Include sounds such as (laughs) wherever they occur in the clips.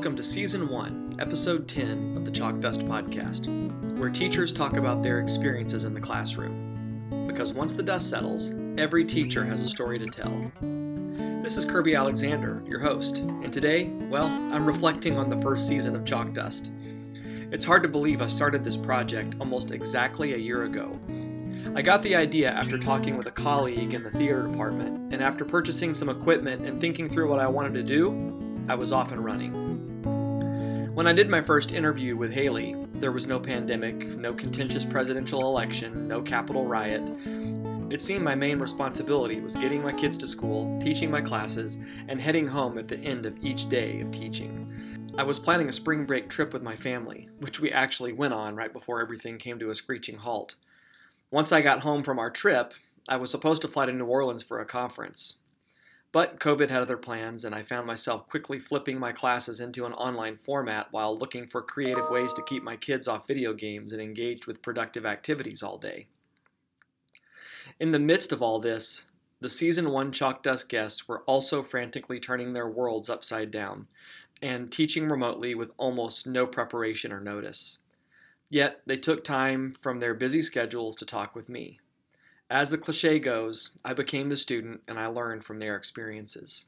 Welcome to Season 1, Episode 10 of the Chalk Dust Podcast, where teachers talk about their experiences in the classroom. Because once the dust settles, every teacher has a story to tell. This is Kirby Alexander, your host, and today, well, I'm reflecting on the first season of Chalk Dust. It's hard to believe I started this project almost exactly a year ago. I got the idea after talking with a colleague in the theater department, and after purchasing some equipment and thinking through what I wanted to do, I was off and running. When I did my first interview with Haley, there was no pandemic, no contentious presidential election, no Capitol riot. It seemed my main responsibility was getting my kids to school, teaching my classes, and heading home at the end of each day of teaching. I was planning a spring break trip with my family, which we actually went on right before everything came to a screeching halt. Once I got home from our trip, I was supposed to fly to New Orleans for a conference. But COVID had other plans, and I found myself quickly flipping my classes into an online format while looking for creative ways to keep my kids off video games and engaged with productive activities all day. In the midst of all this, the season one Chalk Dust guests were also frantically turning their worlds upside down and teaching remotely with almost no preparation or notice. Yet they took time from their busy schedules to talk with me. As the cliche goes, I became the student and I learned from their experiences.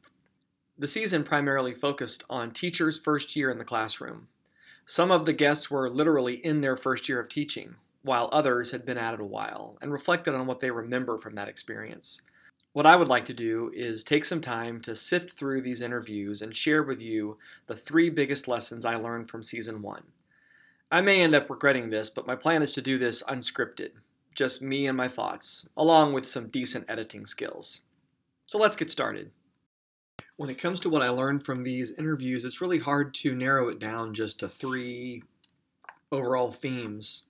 The season primarily focused on teachers' first year in the classroom. Some of the guests were literally in their first year of teaching, while others had been at it a while and reflected on what they remember from that experience. What I would like to do is take some time to sift through these interviews and share with you the three biggest lessons I learned from season one. I may end up regretting this, but my plan is to do this unscripted, just me and my thoughts, along with some decent editing skills. So let's get started. When it comes to what I learned from these interviews, it's really hard to narrow it down just to three overall themes.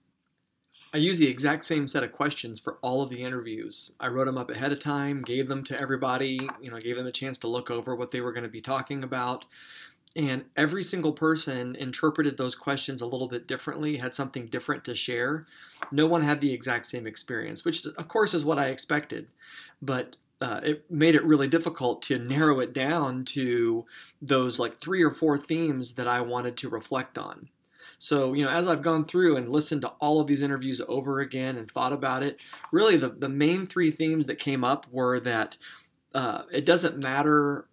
I used the exact same set of questions for all of the interviews. I wrote them up ahead of time, gave them to everybody, you know, gave them a chance to look over what they were going to be talking about, and every single person interpreted those questions a little bit differently, had something different to share. No one had the exact same experience, which of course is what I expected. But uh, it made it really difficult to narrow it down to those like three or four themes that I wanted to reflect on. So, you know, as I've gone through and listened to all of these interviews over again and thought about it, really the, the main three themes that came up were that uh, it doesn't matter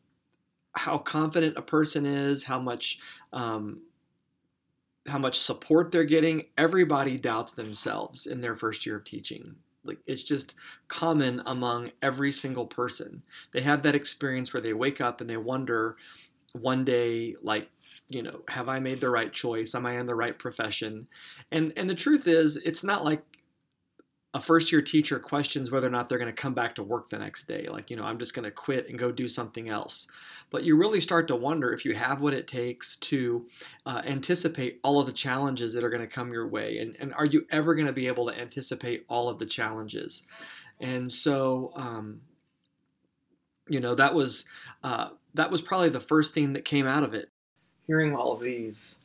how confident a person is, how much um, how much support they're getting. Everybody doubts themselves in their first year of teaching. Like it's just common among every single person. They have that experience where they wake up and they wonder one day, like, you know, have I made the right choice? Am I in the right profession? And and the truth is, it's not like a first year teacher questions whether or not they're going to come back to work the next day. Like, you know, I'm just going to quit and go do something else. But you really start to wonder if you have what it takes to uh, anticipate all of the challenges that are going to come your way. And, and are you ever going to be able to anticipate all of the challenges? And so, um, you know, that was uh, that was probably the first thing that came out of it. Hearing all of these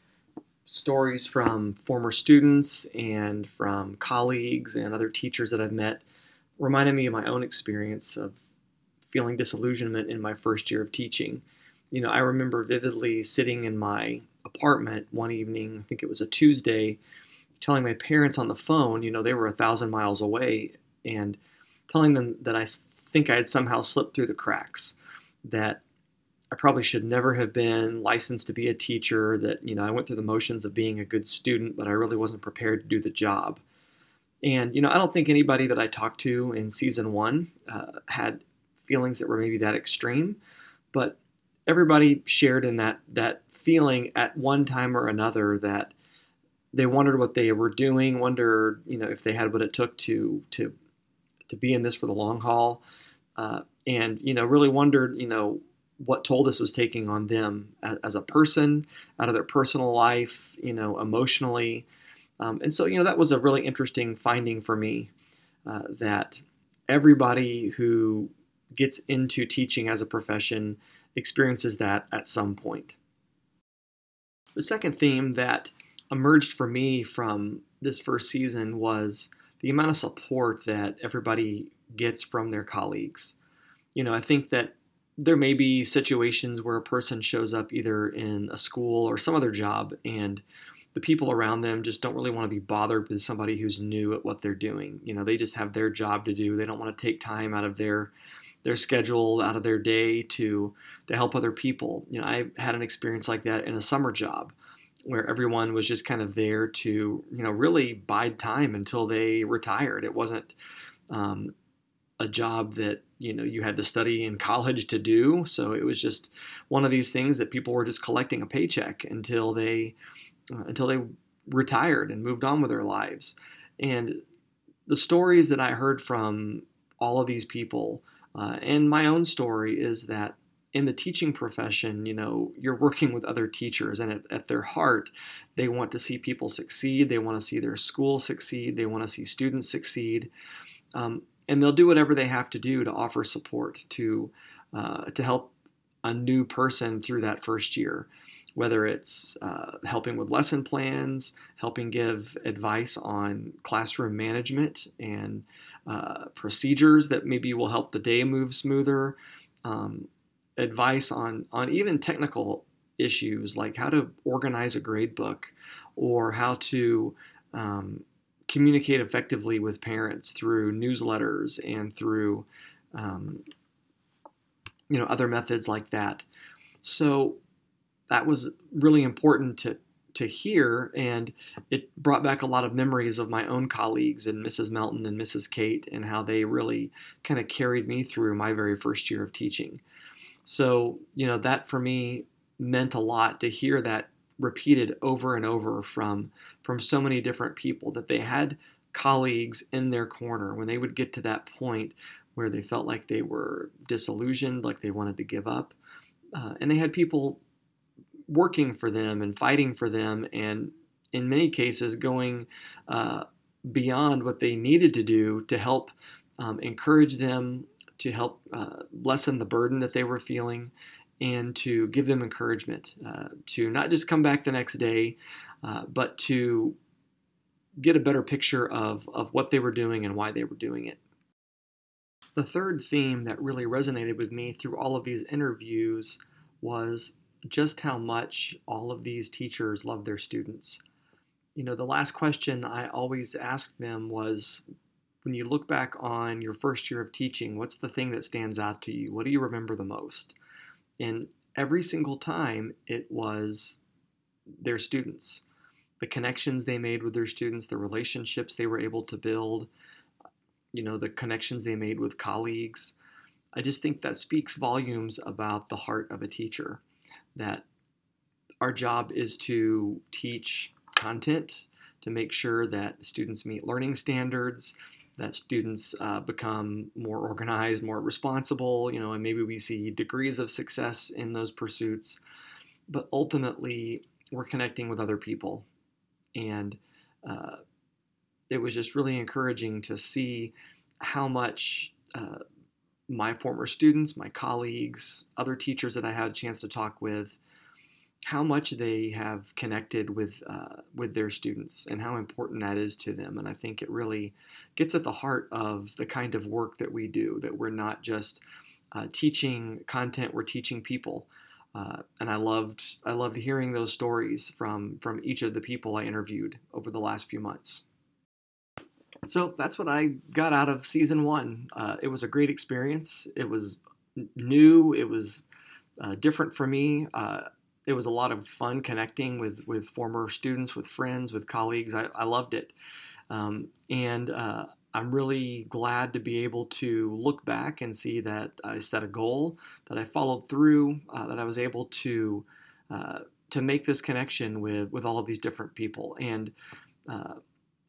stories from former students and from colleagues and other teachers that I've met reminded me of my own experience of feeling disillusionment in my first year of teaching. You know, I remember vividly sitting in my apartment one evening, I think it was a Tuesday, telling my parents on the phone, you know, they were a thousand miles away, and telling them that I think I had somehow slipped through the cracks, that I probably should never have been licensed to be a teacher, that, you know, I went through the motions of being a good student, but I really wasn't prepared to do the job. And, you know, I don't think anybody that I talked to in season one uh, had feelings that were maybe that extreme, but everybody shared in that, that feeling at one time or another that they wondered what they were doing, wondered, you know, if they had what it took to, to, to be in this for the long haul. Uh, and, you know, really wondered, you know, what toll this was taking on them as a person, out of their personal life, you know, emotionally. Um, and so, you know, that was a really interesting finding for me uh, that everybody who gets into teaching as a profession experiences that at some point. The second theme that emerged for me from this first season was the amount of support that everybody gets from their colleagues. You know, I think that there may be situations where a person shows up either in a school or some other job and the people around them just don't really want to be bothered with somebody who's new at what they're doing. You know, they just have their job to do. They don't want to take time out of their their schedule, out of their day to to help other people. You know, I had an experience like that in a summer job where everyone was just kind of there to, you know, really bide time until they retired. It wasn't um, a job that you know you had to study in college to do. So it was just one of these things that people were just collecting a paycheck until they uh, until they retired and moved on with their lives. And the stories that I heard from all of these people uh, and my own story is that in the teaching profession, you know, you're working with other teachers, and at, at, their heart, they want to see people succeed. They want to see their school succeed. They want to see students succeed. Um, and they'll do whatever they have to do to offer support to uh, to help a new person through that first year. Whether it's uh, helping with lesson plans helping give advice on classroom management and uh, procedures that maybe will help the day move smoother. Um, advice on on even technical issues like how to organize a grade book or how to um, communicate effectively with parents through newsletters and through um, you know other methods like that. So that was really important to to hear, and it brought back a lot of memories of my own colleagues and Mrs. Melton and Mrs. Kate and how they really kind of carried me through my very first year of teaching. So you know that for me meant a lot to hear that repeated over and over from from so many different people that they had colleagues in their corner when they would get to that point where they felt like they were disillusioned, like they wanted to give up. Uh, and they had people working for them and fighting for them, and in many cases, going uh, beyond what they needed to do to help um, encourage them, to help uh, lessen the burden that they were feeling, and to give them encouragement uh, to not just come back the next day, uh, but to get a better picture of, of what they were doing and why they were doing it. The third theme that really resonated with me through all of these interviews was just how much all of these teachers love their students. You know, the last question I always asked them was when you look back on your first year of teaching, what's the thing that stands out to you? What do you remember the most? And every single time it was their students, the connections they made with their students, the relationships they were able to build, you know, the connections they made with colleagues. I just think that speaks volumes about the heart of a teacher. That our job is to teach content, to make sure that students meet learning standards, that students uh, become more organized, more responsible, you know, and maybe we see degrees of success in those pursuits. But ultimately, we're connecting with other people. And uh, it was just really encouraging to see how much uh, my former students, my colleagues, other teachers that I had a chance to talk with, how much they have connected with uh, with their students and how important that is to them. And I think it really gets at the heart of the kind of work that we do. That we're not just uh, teaching content; we're teaching people. Uh, and I loved I loved hearing those stories from from each of the people I interviewed over the last few months. So that's what I got out of season one. Uh, it was a great experience. It was new. It was uh, different for me. Uh, it was a lot of fun connecting with with former students, with friends, with colleagues. I, I loved it, um, and uh, I'm really glad to be able to look back and see that I set a goal, that I followed through, uh, that I was able to uh, to make this connection with with all of these different people, and uh,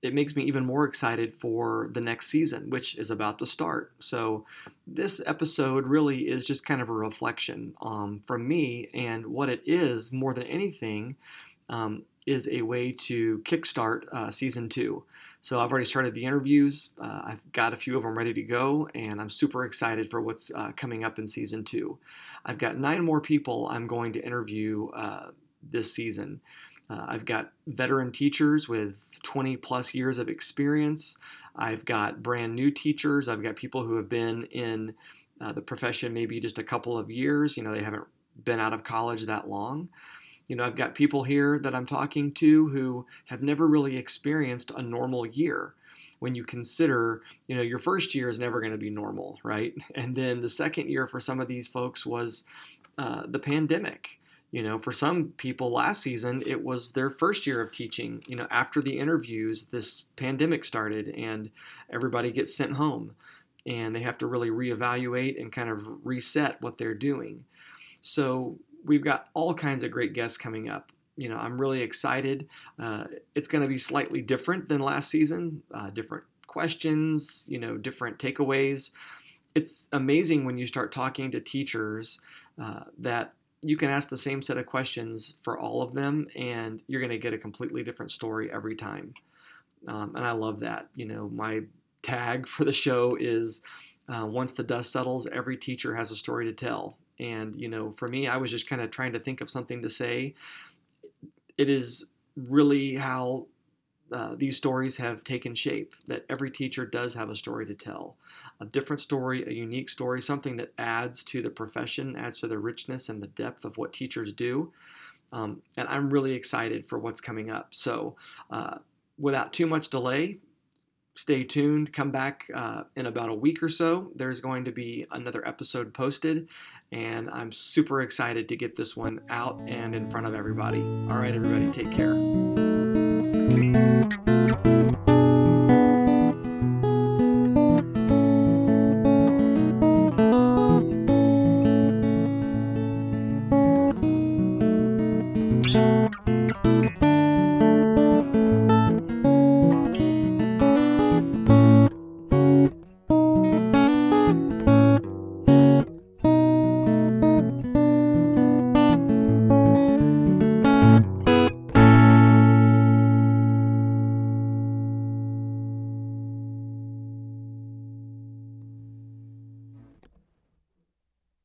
it makes me even more excited for the next season, which is about to start. So, this episode really is just kind of a reflection um, from me, and what it is more than anything um, is a way to kickstart uh, season two. So, I've already started the interviews, uh, I've got a few of them ready to go, and I'm super excited for what's uh, coming up in season two. I've got nine more people I'm going to interview uh, this season. Uh, I've got veteran teachers with 20 plus years of experience. I've got brand new teachers. I've got people who have been in uh, the profession maybe just a couple of years. You know, they haven't been out of college that long. You know, I've got people here that I'm talking to who have never really experienced a normal year. When you consider, you know, your first year is never going to be normal, right? (laughs) And then the second year for some of these folks was uh, the pandemic. You know, for some people last season, it was their first year of teaching. You know, after the interviews, this pandemic started and everybody gets sent home and they have to really reevaluate and kind of reset what they're doing. So we've got all kinds of great guests coming up. You know, I'm really excited. Uh, it's going to be slightly different than last season, uh, different questions, you know, different takeaways. It's amazing when you start talking to teachers uh, that you can ask the same set of questions for all of them, and you're going to get a completely different story every time. Um, and I love that. You know, my tag for the show is uh, once the dust settles, every teacher has a story to tell. And, you know, for me, I was just kind of trying to think of something to say. It is really how uh, these stories have taken shape, that every teacher does have a story to tell. A different story, a unique story, something that adds to the profession, adds to the richness and the depth of what teachers do. Um, and I'm really excited for what's coming up. So, uh, without too much delay, stay tuned. Come back uh, in about a week or so. There's going to be another episode posted, and I'm super excited to get this one out and in front of everybody. All right, everybody, take care. Música